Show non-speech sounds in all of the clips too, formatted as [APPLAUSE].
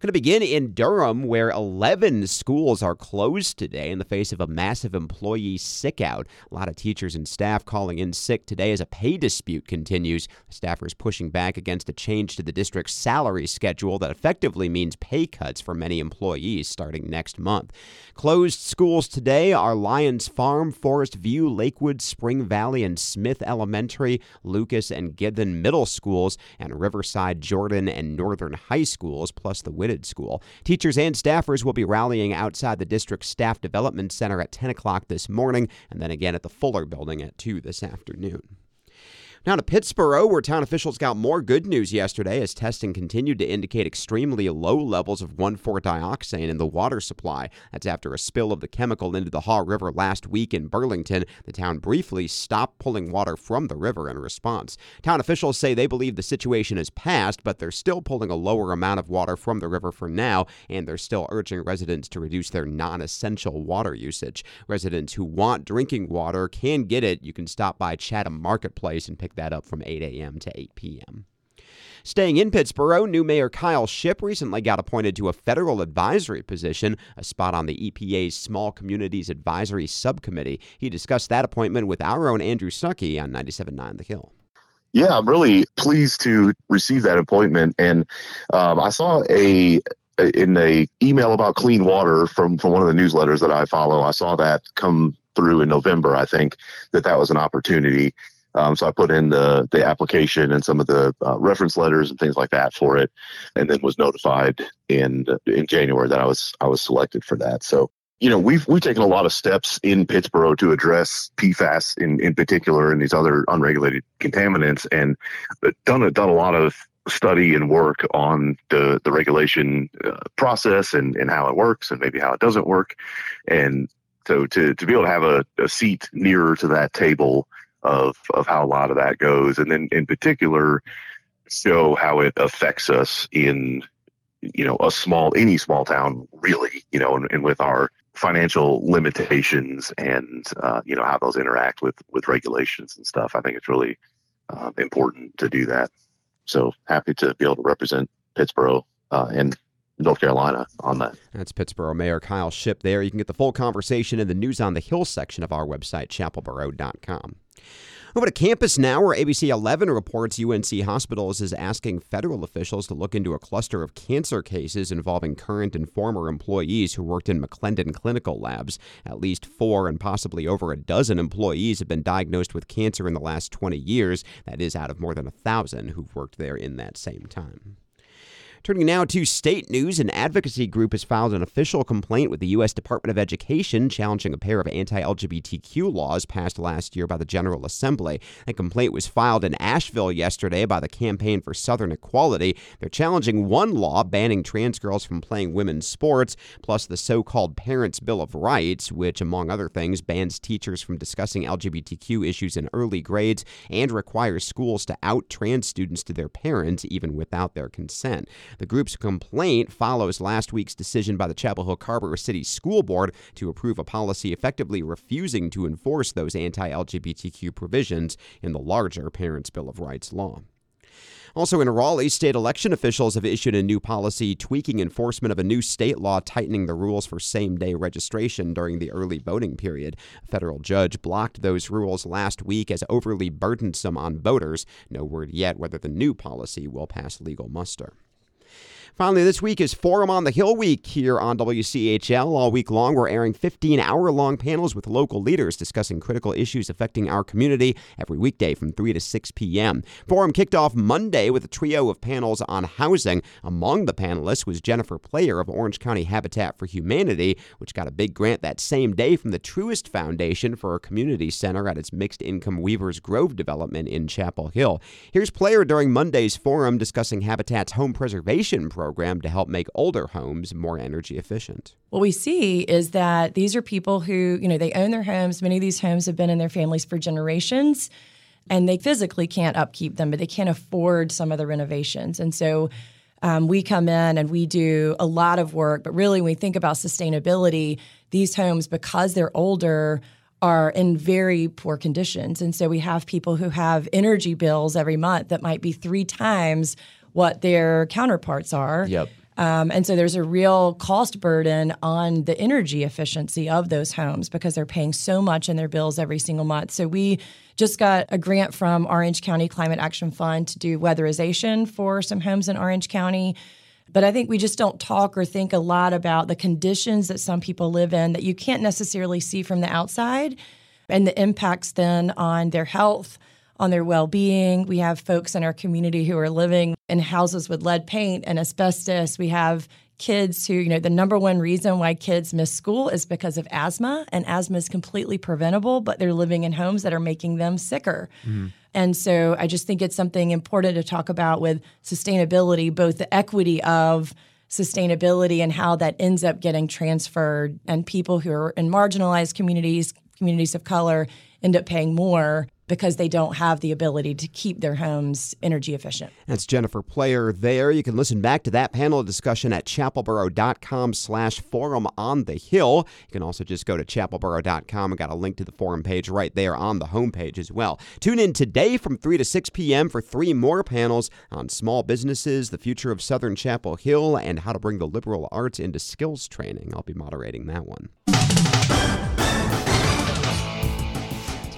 Going to begin in Durham, where 11 schools are closed today in the face of a massive employee sick out. A lot of teachers and staff calling in sick today as a pay dispute continues. Staffers pushing back against a change to the district's salary schedule that effectively means pay cuts for many employees starting next month. Closed schools today are Lyons Farm, Forest View, Lakewood, Spring Valley, and Smith Elementary, Lucas and Githens Middle Schools, and Riverside, Jordan, and Northern High Schools, plus the School. Teachers and staffers will be rallying outside the district's Staff Development Center at 10 o'clock this morning and then again at the Fuller Building at 2 this afternoon. Now to Pittsboro, where town officials got more good news yesterday as testing continued to indicate extremely low levels of 1,4-dioxane in the water supply. That's after a spill of the chemical into the Haw River last week in Burlington. The town briefly stopped pulling water from the river in response. Town officials say they believe the situation is passed, but they're still pulling a lower amount of water from the river for now, and they're still urging residents to reduce their non essential water usage. Residents who want drinking water can get it. You can stop by Chatham Marketplace and pick that up from 8 a.m. to 8 p.m. Staying in Pittsboro, new Mayor Kyle Shipp recently got appointed to a federal advisory position, a spot on the EPA's Small Communities Advisory Subcommittee. He discussed that appointment with our own Andrew Stuckey on 97.9 The Hill. Yeah, I'm really pleased to receive that appointment, and um, I saw a in a email about clean water from from one of the newsletters that I follow. I saw that come through in November. I think that that was an opportunity um, so I put in the the application and some of the uh, reference letters and things like that for it, and then was notified in in January that I was I was selected for that. So you know we've we've taken a lot of steps in Pittsboro to address PFAS in in particular and these other unregulated contaminants, and done a, done a lot of study and work on the the regulation uh, process and and how it works and maybe how it doesn't work, and so to to be able to have a, a seat nearer to that table of of how a lot of that goes, and then in particular show how it affects us in you know a small any small town really you know and, and with our financial limitations and uh, you know how those interact with with regulations and stuff. I think it's really uh, important to do that. So happy to be able to represent Pittsboro uh, and North Carolina on that. That's Pittsboro Mayor Kyle Shipp there. You can get the full conversation in the News on the Hill section of our website, chapelboro.com. Over to campus now, where ABC 11 reports UNC Hospitals is asking federal officials to look into a cluster of cancer cases involving current and former employees who worked in McLendon clinical labs. At least four and possibly over a dozen employees have been diagnosed with cancer in the last 20 years. That is out of more than a thousand who've worked there in that same time. Turning now to state news, an advocacy group has filed an official complaint with the U.S. Department of Education challenging a pair of anti LGBTQ laws passed last year by the General Assembly. A complaint was filed in Asheville yesterday by the Campaign for Southern Equality. They're challenging one law banning trans girls from playing women's sports, plus the so called Parents' Bill of Rights, which, among other things, bans teachers from discussing LGBTQ issues in early grades and requires schools to out trans students to their parents even without their consent. The group's complaint follows last week's decision by the Chapel Hill Carrboro City School Board to approve a policy effectively refusing to enforce those anti LGBTQ provisions in the larger Parents' Bill of Rights law. Also in Raleigh, state election officials have issued a new policy tweaking enforcement of a new state law tightening the rules for same day registration during the early voting period. A federal judge blocked those rules last week as overly burdensome on voters. No word yet whether the new policy will pass legal muster. Finally, this week is Forum on the Hill week here on WCHL. All week long, we're airing 15 hour long panels with local leaders discussing critical issues affecting our community every weekday from 3 to 6 p.m. Forum kicked off Monday with a trio of panels on housing. Among the panelists was Jennifer Player of Orange County Habitat for Humanity, which got a big grant that same day from the Truist Foundation for a community center at its mixed income Weavers Grove development in Chapel Hill. Here's Player during Monday's forum discussing Habitat's home preservation program to help make older homes more energy efficient. What we see is that these are people who, you know, they own their homes. Many of these homes have been in their families for generations and they physically can't upkeep them, but they can't afford some of the renovations. And so um, we come in and we do a lot of work, but really, when we think about sustainability, these homes, because they're older, are in very poor conditions. And so we have people who have energy bills every month that might be three times what their counterparts are. Yep. Um, and so there's a real cost burden on the energy efficiency of those homes because they're paying so much in their bills every single month. So we just got a grant from Orange County Climate Action Fund to do weatherization for some homes in Orange County. But I think we just don't talk or think a lot about the conditions that some people live in that you can't necessarily see from the outside and the impacts then on their health, on their well being. We have folks in our community who are living in houses with lead paint and asbestos. We have kids who, you know, the number one reason why kids miss school is because of asthma, and asthma is completely preventable, but they're living in homes that are making them sicker. Mm-hmm. And so I just think it's something important to talk about with sustainability, both the equity of sustainability and how that ends up getting transferred, and people who are in marginalized communities, communities of color, end up paying more because they don't have the ability to keep their homes energy efficient. That's Jennifer Player there. You can listen back to that panel discussion at chapelboro.com slash forum on the hill. You can also just go to chapelboro.com and got a link to the forum page right there on the homepage as well. Tune in today from 3 to 6 p.m. for three more panels on small businesses, the future of Southern Chapel Hill, and how to bring the liberal arts into skills training. I'll be moderating that one.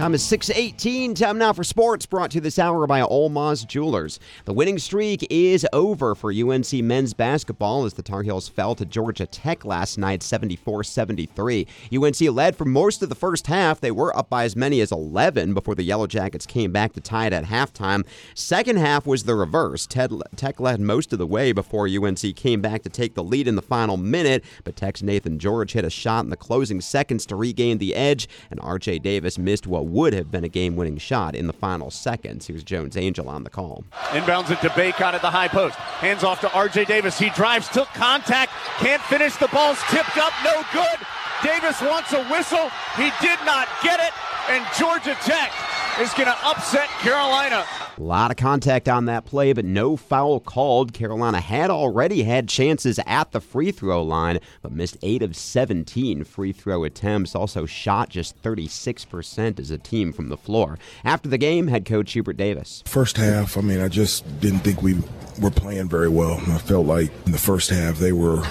Time is 6:18. Time now for sports. Brought to you this hour by Olmaz Jewelers. The winning streak is over for UNC men's basketball as the Tar Heels fell to Georgia Tech last night, 74-73. UNC led for most of the first half. They were up by as many as 11 before the Yellow Jackets came back to tie it at halftime. Second half was the reverse. Tech led most of the way before UNC came back to take the lead in the final minute, but Tech's Naithan George hit a shot in the closing seconds to regain the edge, and R.J. Davis missed what would have been a game winning shot in the final seconds. Here's Jones Angell on the call. Inbounds it to Bacot at the high post. Hands off to RJ Davis. He drives, took contact, can't finish. The ball's tipped up, no good. Davis wants a whistle. He did not get it, and Georgia Tech is going to upset Carolina. A lot of contact on that play, but no foul called. Carolina had already had chances at the free throw line, but missed 8 of 17 free throw attempts. Also shot just 36% as a team from the floor. After the game, head coach Hubert Davis. First half, I mean, I just didn't think we were playing very well. I felt like in the first half they were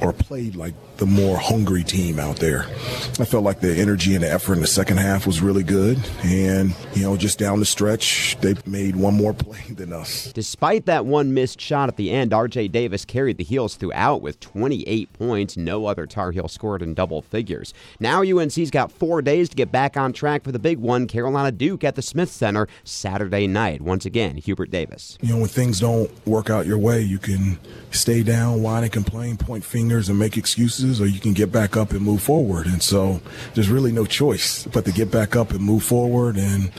or played like the more hungry team out there. I felt like the energy and the effort in the second half was really good. And, you know, just down the stretch, they made one more play [LAUGHS] than us. Despite that one missed shot at the end, RJ Davis carried the Heels throughout with 28 points. No other Tar Heel scored in double figures. Now UNC's got four days to get back on track for the big one, Carolina Duke at the Smith Center Saturday night. Once again, Hubert Davis. You know, when things don't work out your way, you can stay down, whine and complain, point fingers, and make excuses or you can get back up and move forward. And so there's really no choice but to get back up and move forward. And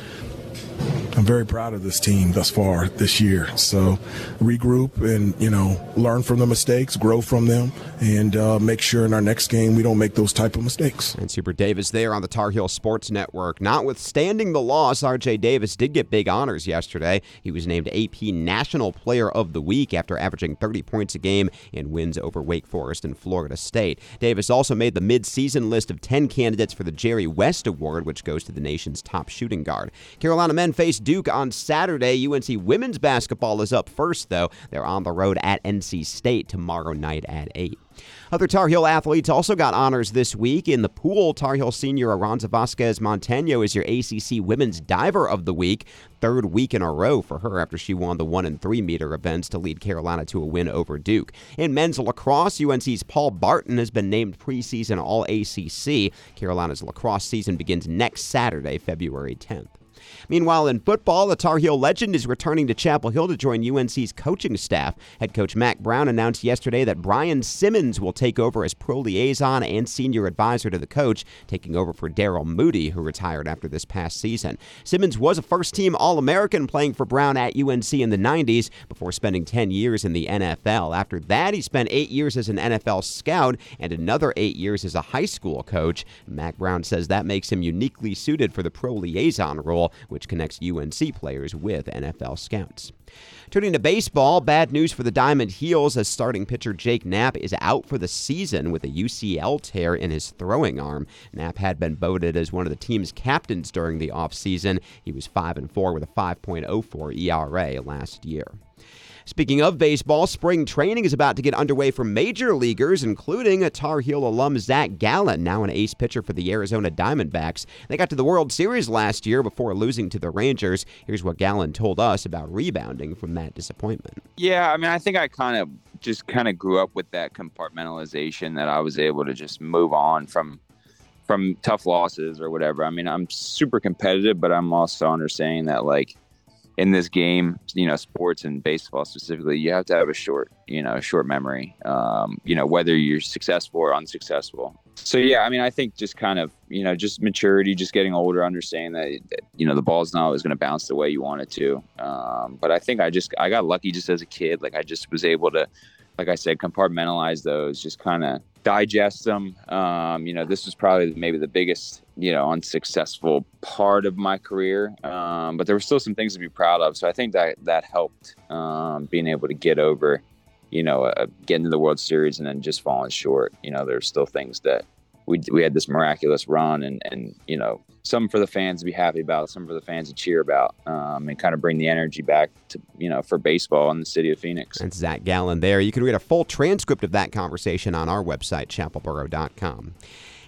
I'm very proud of this team thus far this year. So regroup and you know learn from the mistakes, grow from them, and uh, make sure in our next game we don't make those type of mistakes. And Hubert Davis there on the Tar Heel Sports Network. Notwithstanding the loss, R.J. Davis did get big honors yesterday. He was named AP National Player of the Week after averaging 30 points a game in wins over Wake Forest and Florida State. Davis also made the mid-season list of 10 candidates for the Jerry West Award, which goes to the nation's top shooting guard. Carolina men face Duke on Saturday. UNC women's basketball is up first, though. They're on the road at NC State tomorrow night at 8. Other Tar Heel athletes also got honors this week. In the pool, Tar Heel senior Aranza Vázquez Montaño is your ACC Women's Diver of the Week. Third week in a row for her after she won the 1 and 3 meter events to lead Carolina to a win over Duke. In men's lacrosse, UNC's Paul Barton has been named preseason All ACC. Carolina's lacrosse season begins next Saturday, February 10th. Meanwhile, in football, the Tar Heel legend is returning to Chapel Hill to join UNC's coaching staff. Head coach Mack Brown announced yesterday that Brian Simmons will take over as pro liaison and senior advisor to the coach, taking over for Daryl Moody, who retired after this past season. Simmons was a first team All American playing for Brown at UNC in the 90s before spending 10 years in the NFL. After that, he spent eight years as an NFL scout and another eight years as a high school coach. Mack Brown says that makes him uniquely suited for the pro liaison role, which connects UNC players with NFL scouts. Turning to baseball, bad news for the Diamond Heels as starting pitcher Jake Knapp is out for the season with a UCL tear in his throwing arm. Knapp had been voted as one of the team's captains during the offseason. He was 5 and 4 with a 5.04 ERA last year. Speaking of baseball, spring training is about to get underway for major leaguers, including a Tar Heel alum Zach Gallen, now an ace pitcher for the Arizona Diamondbacks. They got to the World Series last year before losing to the Rangers. Here's what Gallen told us about rebounding from that disappointment. Yeah, I mean, I think I kind of just kind of grew up with that compartmentalization that I was able to just move on from from tough losses or whatever. I mean, I'm super competitive, but I'm also understanding that like in this game, you know, sports and baseball specifically, you have to have a short, you know, short memory. Um, you know, whether you're successful or unsuccessful. So yeah, I mean, I think just kind of, you know, just maturity, just getting older, understanding that, you know the ball's not always going to bounce the way you want it to. Um, but I think I just I got lucky just as a kid. Like I just was able to, like I said, compartmentalize those, just kind of digest them. Um, you know, this was probably maybe the biggest, you know, unsuccessful part of my career, um, but there were still some things to be proud of. So I think that that helped um, being able to get over, you know, uh, getting to the World Series and then just falling short. You know, there's still things that we we had this miraculous run, and and you know, some for the fans to be happy about, some for the fans to cheer about, um, and kind of bring the energy back to you know for baseball in the city of Phoenix. That's Zach Gallen there. You can read a full transcript of that conversation on our website, chapelboro.com.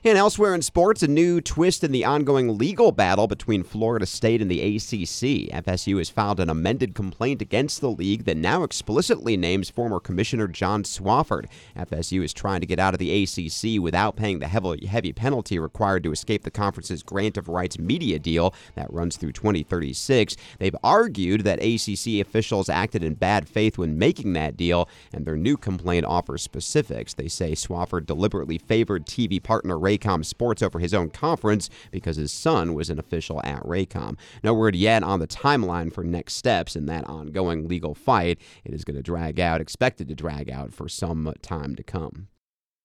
And elsewhere in sports, a new twist in the ongoing legal battle between Florida State and the ACC. FSU has filed an amended complaint against the league that now explicitly names former Commissioner John Swofford. FSU is trying to get out of the ACC without paying the heavy, heavy penalty required to escape the conference's grant of rights media deal that runs through 2036. They've argued that ACC officials acted in bad faith when making that deal, and their new complaint offers specifics. They say Swofford deliberately favored TV partner Raycom Sports over his own conference because his son was an official at Raycom. No word yet on the timeline for next steps in that ongoing legal fight. It is going to drag out, expected to drag out for some time to come.